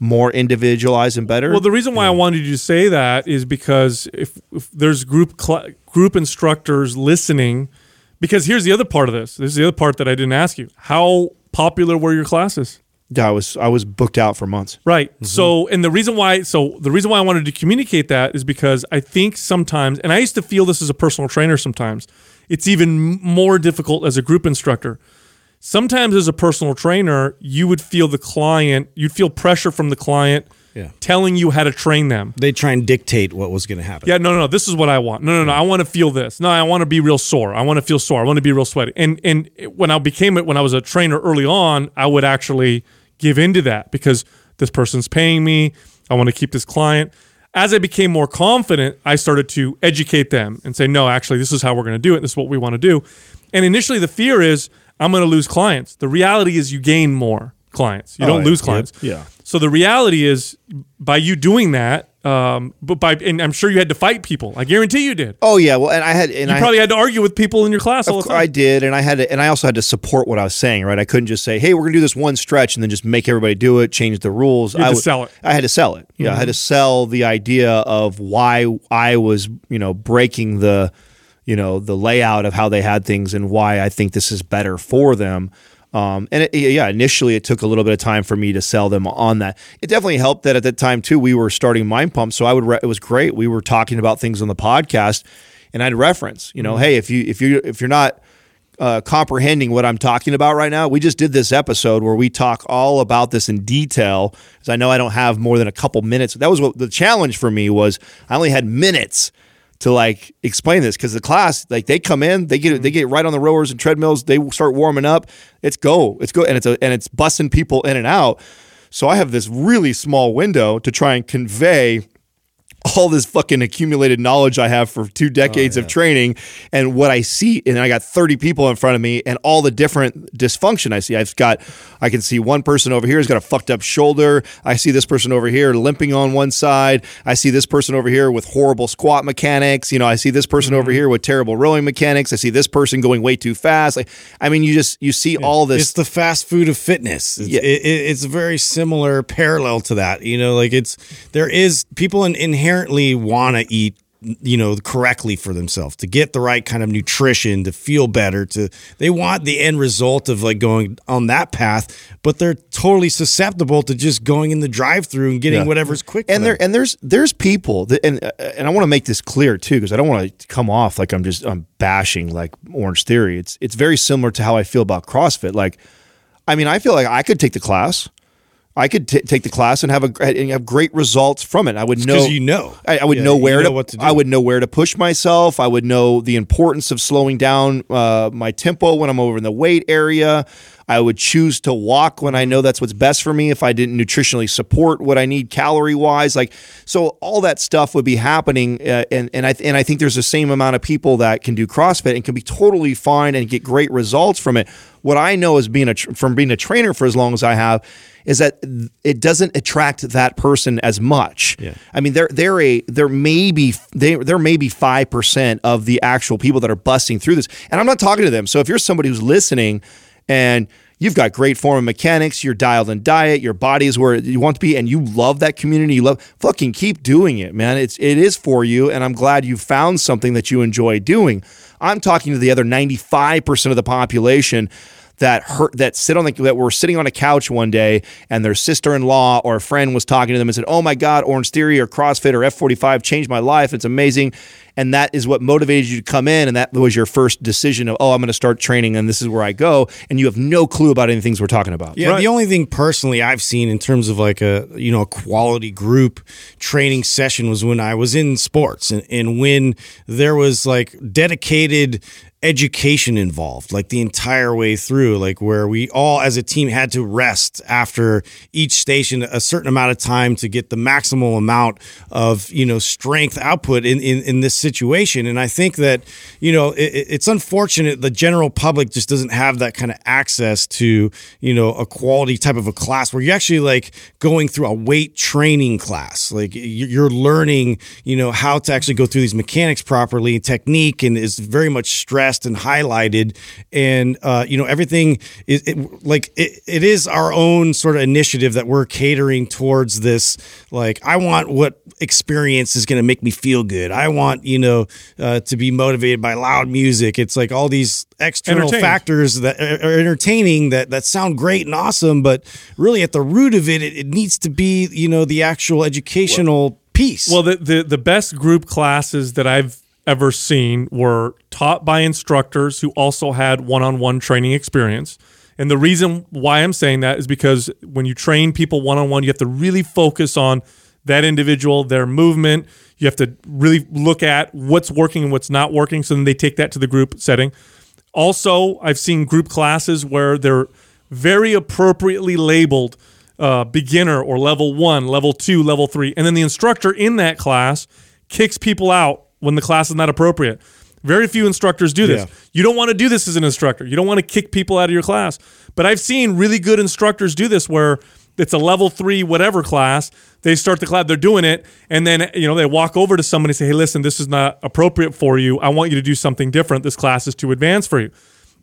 S4: more individualized and better.
S2: Well, the reason why I wanted you to say that is because if, if there's group cl- group instructors listening, because here's the other part of this. This is the other part that I didn't ask you. How popular were your classes?
S4: Yeah, I was I was booked out for months.
S2: Right. Mm-hmm. So, and the reason why, so the reason why I wanted to communicate that is because I think sometimes, and I used to feel this as a personal trainer sometimes, it's even more difficult as a group instructor. Sometimes as a personal trainer, you would feel the client, you'd feel pressure from the client
S3: Yeah.
S2: telling you how to train them.
S3: They try and dictate what was going to happen.
S2: Yeah, no, no, no. This is what I want. No, no, no. I want to feel this. No, I want to be real sore. I want to feel sore. I want to be real sweaty. And and when I became it, when I was a trainer early on, I would actually give into that because this person's paying me. I want to keep this client. As I became more confident, I started to educate them and say, no, actually, this is how we're going to do it. This is what we want to do. And initially, the fear is I'm going to lose clients. The reality is you gain more clients. You oh, don't
S4: yeah.
S2: lose clients.
S4: Yeah.
S2: So the reality is, by you doing that, um, but by and I'm sure you had to fight people. I guarantee you did.
S4: Oh yeah, well, and I had and
S2: You
S4: I
S2: probably had to argue with people in your class all
S4: Of
S2: the
S4: course I did, and I had to, and I also had to support what I was saying. Right, I couldn't just say, "Hey, we're gonna do this one stretch," and then just make everybody do it, change the rules.
S2: had
S4: I
S2: to
S4: would-
S2: sell it.
S4: I had to sell it. Yeah, I had to sell the idea of why I was, you know, breaking the, you know, the layout of how they had things and why I think this is better for them. Um, and it, yeah, initially it took a little bit of time for me to sell them on that. It definitely helped that at that time too we were starting Mind Pump, so I would re- it was great. We were talking about things on the podcast, and I'd reference, you know, hey, if you if you if you're not uh, comprehending what I'm talking about right now, we just did this episode where we talk all about this in detail. Because I know I don't have more than a couple minutes. That was what the challenge for me was. I only had minutes to like explain this because the class like they come in they get they mm-hmm. get right on the rowers and treadmills they start warming up it's go it's go and it's a, and it's busting people in and out. So i have this really small window to try and convey all this fucking accumulated knowledge I have for two decades oh, of training and what I see and I got 30 people in front of me and all the different dysfunction I see. I've got I can see one person over here has got a fucked up shoulder. I see this person over here limping on one side. I see this person over here with horrible squat mechanics. You know, I see this person over mm-hmm. here with terrible rowing mechanics. I see this person going way too fast. Like I mean, you just you see all this
S3: It's the fast food of fitness. It's,
S4: Yeah.
S3: it, it- it's a very similar parallel to that. You know, like it's there is people in, inherently want to eat, you know, correctly for themselves to get the right kind of nutrition to feel better. To they want the end result of like going on that path, but they're totally susceptible to just going in the drive-through and getting
S4: Yeah.
S3: whatever's quick.
S4: and there and there's there's people that, and uh, and I want to make this clear too because I don't want to come off like I'm just I'm bashing like Orange Theory. It's it's very similar to how I feel about CrossFit. Like, I mean, I feel like I could take the class. I could t- take the class and have a and have great results from it. I would know
S3: you know.
S4: I, I would
S3: Yeah,
S4: know
S3: you
S4: where
S3: know
S4: to,
S3: what to do.
S4: I would know where to push myself. I would know the importance of slowing down uh, my tempo when I'm over in the weight area. I would choose to walk when I know that's what's best for me if I didn't nutritionally support what I need calorie wise. Like so, all that stuff would be happening, uh, and and I and I think there's the same amount of people that can do CrossFit and can be totally fine and get great results from it. What I know is being a tr- from being a trainer for as long as I have is that it doesn't attract that person as much.
S3: Yeah.
S4: I mean, there there a there may be they, there may be five percent of the actual people that are busting through this, and I'm not talking to them. So if you're somebody who's listening and you've got great form of mechanics, you're dialed in diet, your body is where you want to be, and you love that community, you love fucking keep doing it, man. It's it is for you, and I'm glad you found something that you enjoy doing. I'm talking to the other 95 percent of the population that hurt that sit on the that were sitting on a couch one day and their sister-in-law or a friend was talking to them and said, "Oh my God, Orange Theory or CrossFit or F45 changed my life. It's amazing." And that is what motivated you to come in, and that was your first decision of, "Oh, I'm going to start training, and this is where I go." And you have no clue about any things we're talking about.
S3: Yeah, the only thing personally I've seen in terms of like a you know a quality group training session was when I was in sports and, and when there was like dedicated education involved like the entire way through like where we all as a team had to rest after each station a certain amount of time to get the maximal amount of you know strength output in in, in this situation. And i think that you know it, it's unfortunate the general public just doesn't have that kind of access to you know a quality type of a class where you're actually like going through a weight training class. Like you- you're learning you know how to actually go through these mechanics properly and technique and is very much and highlighted. And uh, you know everything is it, like it, it is our own sort of initiative that we're catering towards this like i want what experience is going to make me feel good. I want you know uh, to be motivated by loud music. It's like all these external factors that are are entertaining that that sound great and awesome but really at the root of it it, it needs to be you know the actual educational piece.
S2: Well, the, the the best group classes that I've ever seen were taught by instructors who also had one-on-one training experience. And the reason why I'm saying that is because when you train people one-on-one, you have to really focus on that individual, their movement. You have to really look at what's working and what's not working. So then they take that to the group setting. Also, I've seen group classes where they're very appropriately labeled uh, beginner or level one, level two, level three. And then the instructor in that class kicks people out when the class is not appropriate. Very few instructors do this.
S3: Yeah.
S2: You don't want to do this as an instructor. You don't want to kick people out of your class. But I've seen really good instructors do this where it's a level three whatever class. They start the class, they're doing it, and then you know they walk over to somebody and say, "Hey, listen, this is not appropriate for you. I want you to do something different. This class is too advanced for you."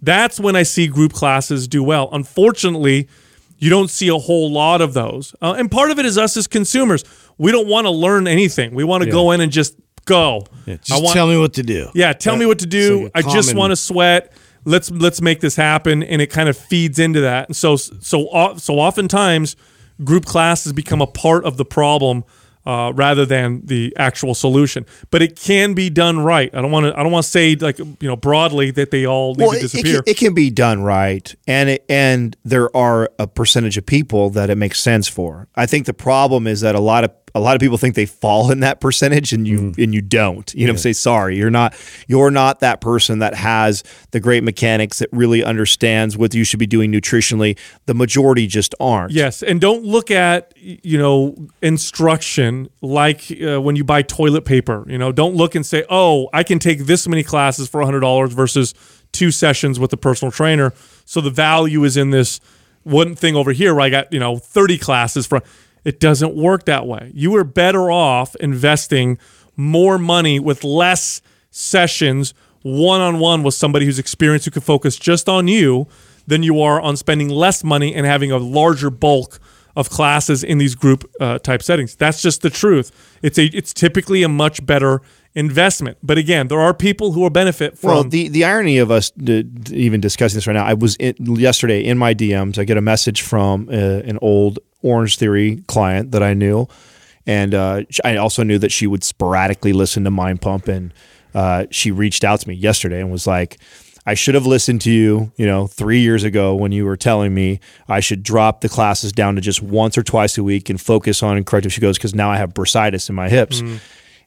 S2: That's when I see group classes do well. Unfortunately, you don't see a whole lot of those, uh, and part of it is us as consumers. We don't want to learn anything. We want to go in and just go.
S3: just
S2: I want,
S3: tell me what to do
S2: yeah, tell me what to do.
S3: like a
S2: I just want to sweat. Let's let's make this happen, and it kind of feeds into that. And so so so oftentimes, group classes become a part of the problem uh, rather than the actual solution. But it can be done right. I don't want to I don't want to say like you know broadly that they all need
S4: well,
S2: to
S4: it, it,
S2: disappear.
S4: can, it can be done right, and it, and there are a percentage of people that it makes sense for. I think the problem is that a lot of a lot of people think they fall in that percentage, and you and you don't. You know, say sorry, you're not you're not that person that has the great mechanics that really understands what you should be doing nutritionally. The majority just aren't.
S2: Yes, and don't look at you know instruction like uh, when you buy toilet paper. You know, don't look and say, "Oh, I can take this many classes for hundred dollars versus two sessions with a personal trainer." So the value is in this one thing over here where I got you know thirty classes for. It doesn't work that way. You are better off investing more money with less sessions one on one with somebody who's experienced who can focus just on you than you are on spending less money and having a larger bulk of classes in these group uh, type settings. That's just the truth. It's a it's typically a much better investment. But again, there are people who will benefit from
S4: Well, the, the irony of us d- d- even discussing this right now, I was in, yesterday in my DMs. I get a message from uh, an old Orange Theory client that I knew, and uh, I also knew that she would sporadically listen to Mind Pump, and uh, she reached out to me yesterday and was like, I should have listened to you, you know, three years ago when you were telling me I should drop the classes down to just once or twice a week and focus on corrective. She goes because now I have bursitis in my hips.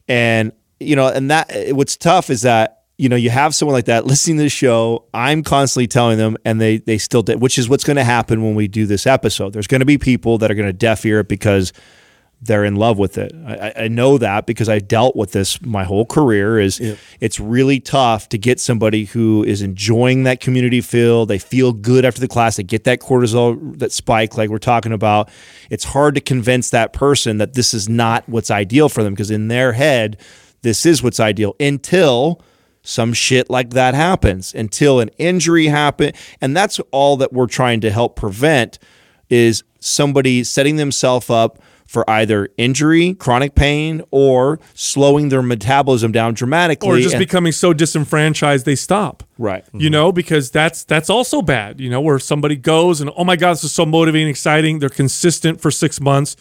S4: And, you know, and that what's tough is that, you know, you have someone like that listening to the show. I'm constantly telling them, and they they still did, which is what's going to happen when we do this episode. There's going to be people that are going to deaf ear it because they're in love with it. I, I- I know that because I dealt with this my whole career. Is it's really tough to get somebody who is enjoying that community feel. They feel good after the class. They get that cortisol that spike like we're talking about. It's hard to convince that person that this is not what's ideal for them because in their head, this is what's ideal until some shit like that happens until an injury happen and that's all that we're trying to help prevent is somebody setting themselves up for either injury, chronic pain, or slowing their metabolism down dramatically.
S2: or just
S4: and-
S2: becoming so disenfranchised they stop.
S4: right.
S2: You know, because that's that's also bad. You know, where somebody goes and oh my god, this is so motivating, exciting. They're consistent for six months,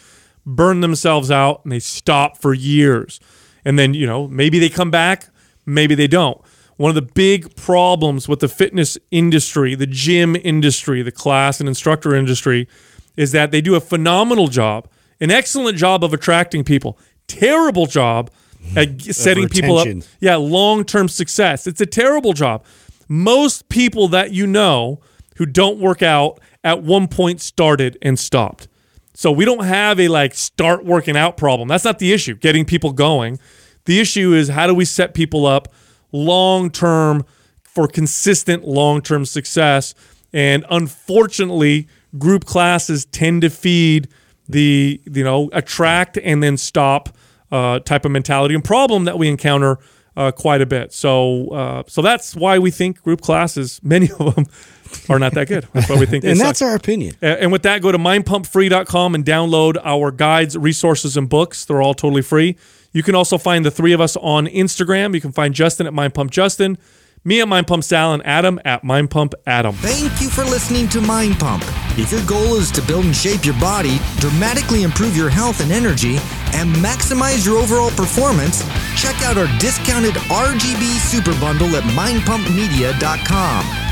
S2: burn themselves out, and they stop for years, and then you know maybe they come back, maybe they don't. One of the big problems with the fitness industry, the gym industry, the class and instructor industry, is that they do a phenomenal job, an excellent job of attracting people, terrible job hmm. at setting people up. Yeah, long term success. It's a terrible job. Most people that you know who don't work out at one point started and stopped. So we don't have a like start working out problem. That's not the issue, getting people going. The issue is how do we set people up long term for consistent long term success? And unfortunately, group classes tend to feed the, you know, attract and then stop uh, type of mentality and problem that we encounter uh, quite a bit. So, uh, so that's why we think group classes, (laughs) many of them, are not that good. That's why we think (laughs)
S3: and
S2: suck.
S3: that's our opinion.
S2: And with that, go to mindpumpfree.com and download our guides, resources, and books. They're all totally free. You can also find the three of us on Instagram. You can find Justin at Mind Pump Justin, me at Mind Pump Sal, and Adam at Mind Pump Adam.
S5: Thank you for listening to Mind Pump. If your goal is to build and shape your body, dramatically improve your health and energy, and maximize your overall performance, check out our discounted RGB Super Bundle at mindpumpmedia.com.